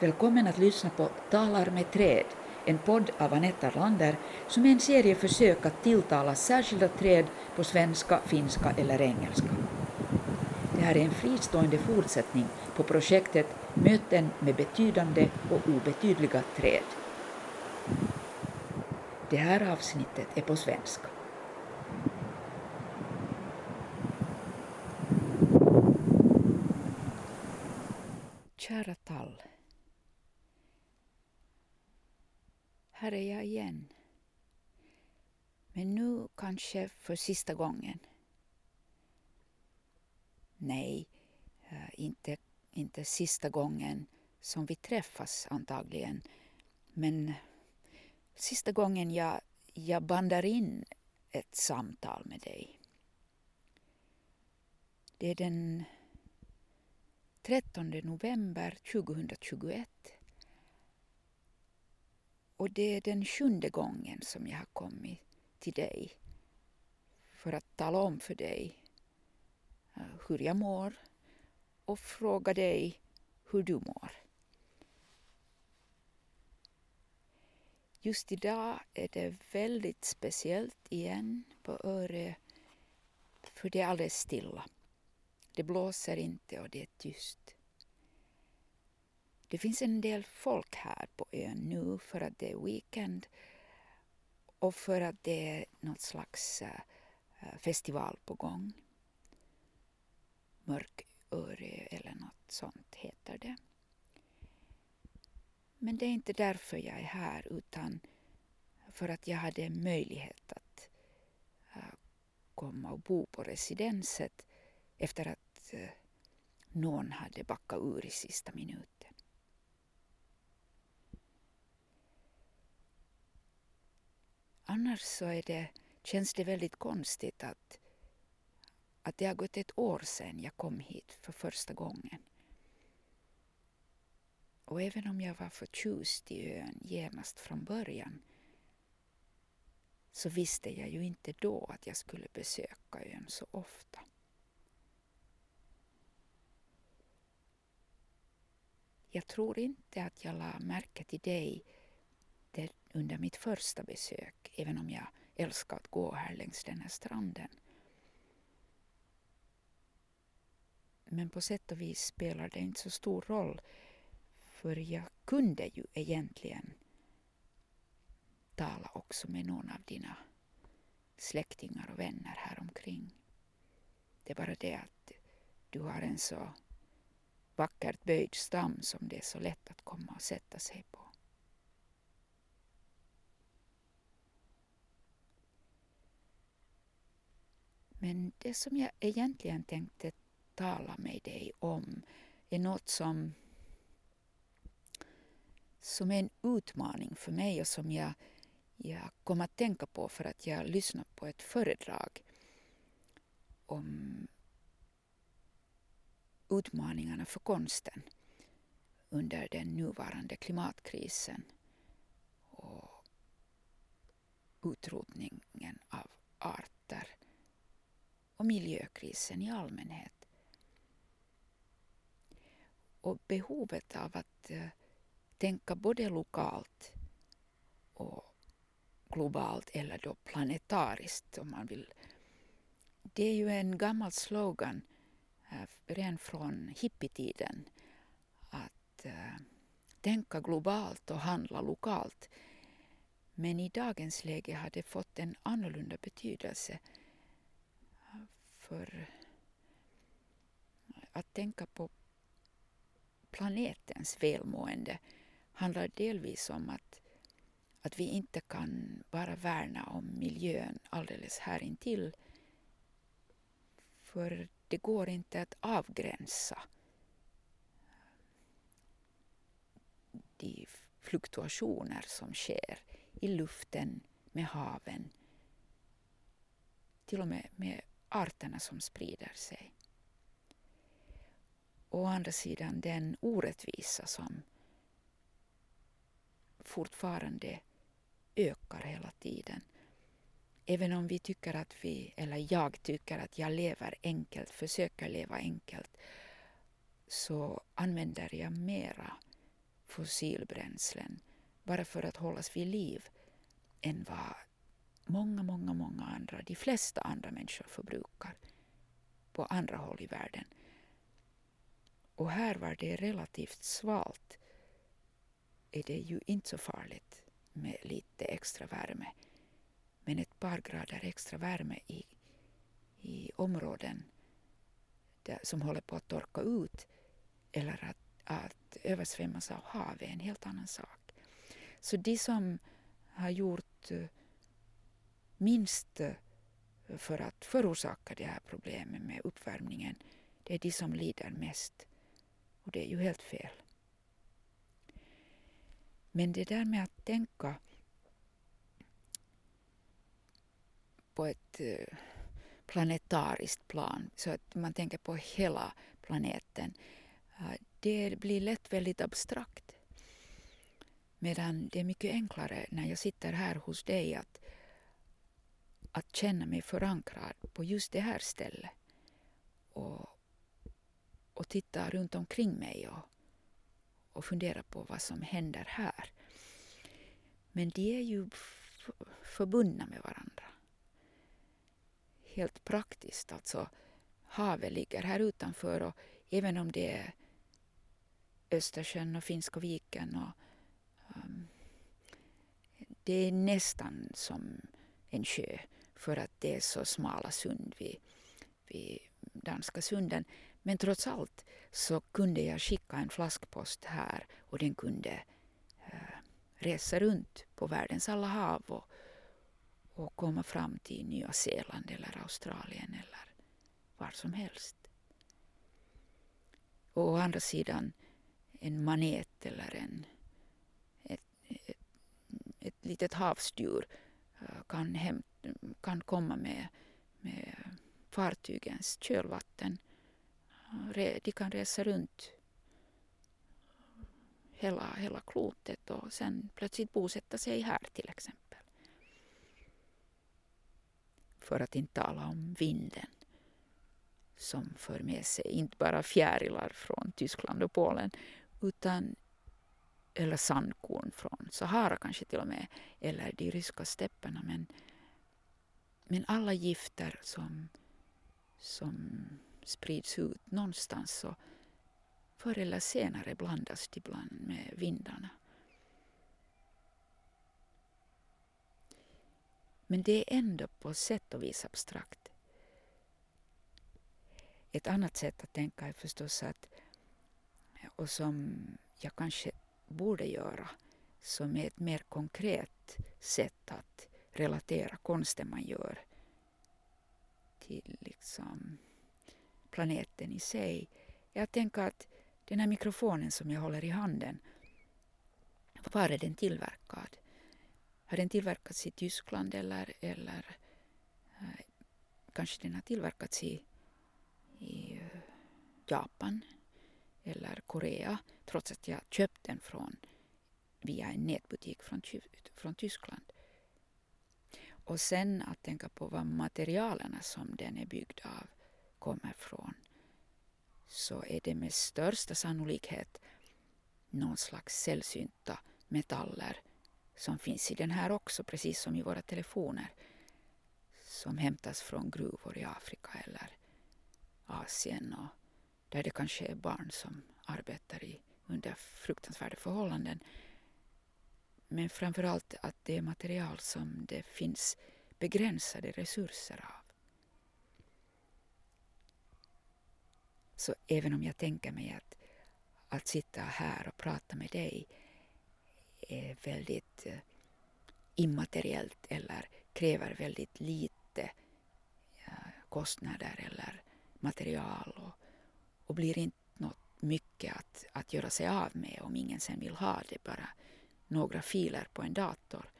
Välkommen att lyssna på Talar med träd, en podd av Anetta Lander som är en serie försök att tilltala särskilda träd på svenska, finska eller engelska. Det här är en fristående fortsättning på projektet Möten med betydande och obetydliga träd. Det här avsnittet är på svenska. Kära tall. Här är jag igen. Men nu kanske för sista gången. Nej, eh, inte, inte sista gången som vi träffas antagligen. Men sista gången jag, jag bandar in ett samtal med dig. Det är den 13 november 2021. Och det är den sjunde gången som jag har kommit till dig för att tala om för dig eh, hur jag mår och fråga dig hur du mår. Just idag är det väldigt speciellt igen på Örö för det är alldeles stilla. Det blåser inte och det är tyst. Det finns en del folk här på ön nu för att det är weekend och för att det är något slags eh, eh, festival på gång. Mörköre eller något sånt heter det. Men det är inte därför jag är här utan för att jag hade möjlighet att eh, komma och bo på residenset efter att någon hade backat ur i sista minuten. Annars så är det, känns det väldigt konstigt att, att det har gått ett år sedan jag kom hit för första gången. Och även om jag var förtjust i ön genast från början så visste jag ju inte då att jag skulle besöka ön så ofta. Jag tror inte att jag la märke till dig under mitt första besök, även om jag älskar att gå här längs den här stranden. Men på sätt och vis spelar det inte så stor roll, för jag kunde ju egentligen tala också med någon av dina släktingar och vänner här omkring. Det är bara det att du har en så vackert böjd stam som det är så lätt att komma och sätta sig på. Men det som jag egentligen tänkte tala med dig om är något som, som är en utmaning för mig och som jag, jag kom att tänka på för att jag lyssnade på ett föredrag om utmaningarna för konsten under den nuvarande klimatkrisen och utrotningen av och miljökrisen i allmänhet. Och behovet av att eh, tänka både lokalt och globalt eller då planetariskt om man vill. Det är ju en gammal slogan eh, redan från hippietiden att eh, tänka globalt och handla lokalt. Men i dagens läge har det fått en annorlunda betydelse för att tänka på planetens välmående handlar delvis om att, att vi inte kan bara värna om miljön alldeles här intill. För det går inte att avgränsa de fluktuationer som sker i luften, med haven, till och med med arterna som sprider sig. Å andra sidan den orättvisa som fortfarande ökar hela tiden. Även om vi tycker att vi, eller jag tycker att jag lever enkelt, försöker leva enkelt, så använder jag mera fossilbränslen bara för att hållas vid liv än vad många, många, många andra, de flesta andra människor förbrukar på andra håll i världen. Och här var det relativt svalt är det ju inte så farligt med lite extra värme. Men ett par grader extra värme i, i områden där, som håller på att torka ut eller att, att översvämmas av hav är en helt annan sak. Så de som har gjort uh, minst eh, för att förorsaka det här problemet med uppvärmningen, det är de som lider mest. Och det är ju helt fel. Men det där med att tänka på ett eh, planetariskt plan, så att man tänker på hela planeten, det blir lätt väldigt abstrakt. Medan det är mycket enklare när jag sitter här hos dig att, att känna mig förankrad på just det här stället. Och, och titta runt omkring mig och, och fundera på vad som händer här. Men de är ju förbundna med varandra. Helt praktiskt alltså. Havet ligger här utanför och även om det är Östersjön och Finska viken och um, det är nästan som en sjö för att det är så smala sund vid, vid danska sunden. Men trots allt så kunde jag skicka en flaskpost här och den kunde eh, resa runt på världens alla hav och, och komma fram till Nya Zeeland eller Australien eller var som helst. Och å andra sidan en manet eller en, ett, ett, ett litet havsdjur eh, kan, hämta kan komma med, med fartygens kölvatten. De kan resa runt hela, hela klotet och sen plötsligt bosätta sig här till exempel. För att inte tala om vinden som för med sig inte bara fjärilar från Tyskland och Polen utan eller sandkorn från Sahara kanske till och med, eller de ryska stäpperna. Men, men alla gifter som, som sprids ut någonstans så förr eller senare blandas de ibland med vindarna. Men det är ändå på sätt och vis abstrakt. Ett annat sätt att tänka är förstås att, och som jag kanske borde göra, som är ett mer konkret sätt att relatera konsten man gör till liksom planeten i sig. Jag tänker att den här mikrofonen som jag håller i handen, var är den tillverkad? Har den tillverkats i Tyskland eller, eller eh, kanske den har tillverkats i i eh, Japan eller Korea trots att jag köpt den från, via en nätbutik från, från Tyskland. Och sen att tänka på vad materialen som den är byggd av kommer från så är det med största sannolikhet någon slags sällsynta metaller som finns i den här också, precis som i våra telefoner som hämtas från gruvor i Afrika eller Asien och där det kanske är barn som arbetar i, under fruktansvärda förhållanden. Men framför allt att det är material som det finns begränsade resurser av. Så även om jag tänker mig att, att sitta här och prata med dig är väldigt eh, immateriellt eller kräver väldigt lite kostnader eller material och, och blir inte något mycket att, att göra sig av med om ingen sen vill ha det, bara några filer på en dator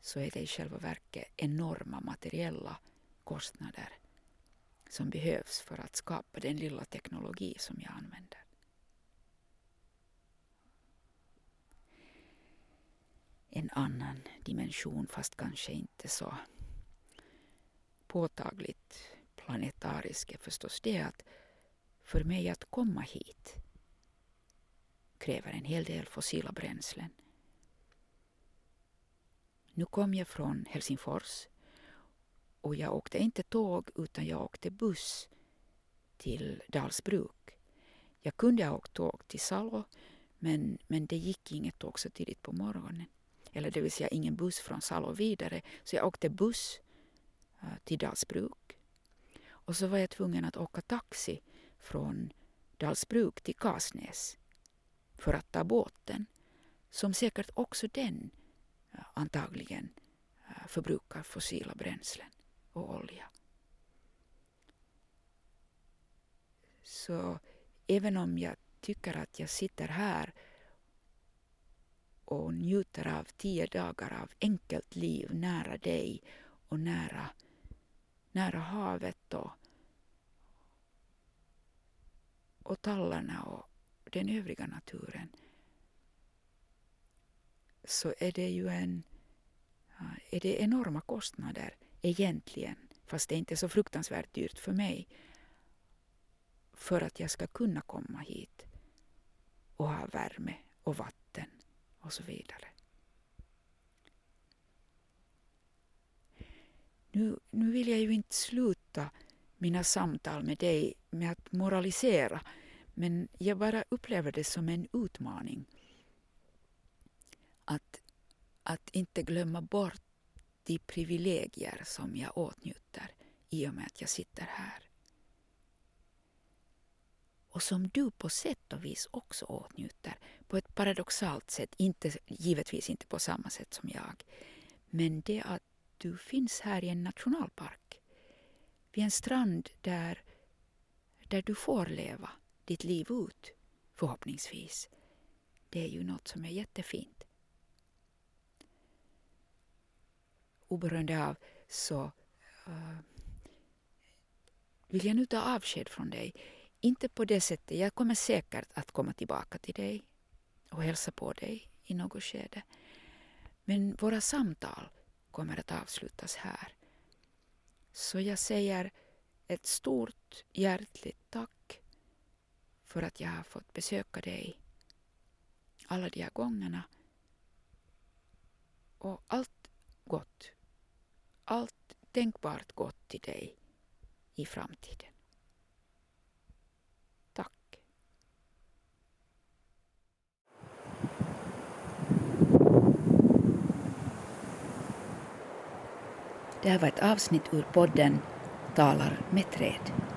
så är det i själva verket enorma materiella kostnader som behövs för att skapa den lilla teknologi som jag använder. En annan dimension, fast kanske inte så påtagligt planetarisk är förstås det att för mig att komma hit kräver en hel del fossila bränslen. Nu kom jag från Helsingfors och jag åkte inte tåg utan jag åkte buss till Dalsbruk. Jag kunde ha åkt tåg till Salo men, men det gick inget tåg så tidigt på morgonen. Eller det vill säga ingen buss från Salo vidare. Så jag åkte buss eh, till Dalsbruk. Och så var jag tvungen att åka taxi från Dalsbruk till Kasnäs för att ta båten som säkert också den antagligen förbrukar fossila bränslen och olja. Så även om jag tycker att jag sitter här och njuter av tio dagar av enkelt liv nära dig och nära, nära havet och, och tallarna och den övriga naturen så är det ju en, är det enorma kostnader egentligen, fast det är inte så fruktansvärt dyrt för mig, för att jag ska kunna komma hit och ha värme och vatten och så vidare. Nu, nu vill jag ju inte sluta mina samtal med dig med att moralisera men jag bara upplever det som en utmaning. Att, att inte glömma bort de privilegier som jag åtnjuter i och med att jag sitter här. Och som du på sätt och vis också åtnjuter. På ett paradoxalt sätt, inte, givetvis inte på samma sätt som jag. Men det att du finns här i en nationalpark, vid en strand där, där du får leva ditt liv ut, förhoppningsvis. Det är ju något som är jättefint. Oberoende av så uh, vill jag nu ta avsked från dig inte på det sättet. Jag kommer säkert att komma tillbaka till dig och hälsa på dig i något skede. Men våra samtal kommer att avslutas här. Så jag säger ett stort hjärtligt tack för att jag har fått besöka dig alla de här gångerna. Och allt gott, allt tänkbart gott till dig i framtiden. Tack. Det här var ett avsnitt ur podden Talar med träd.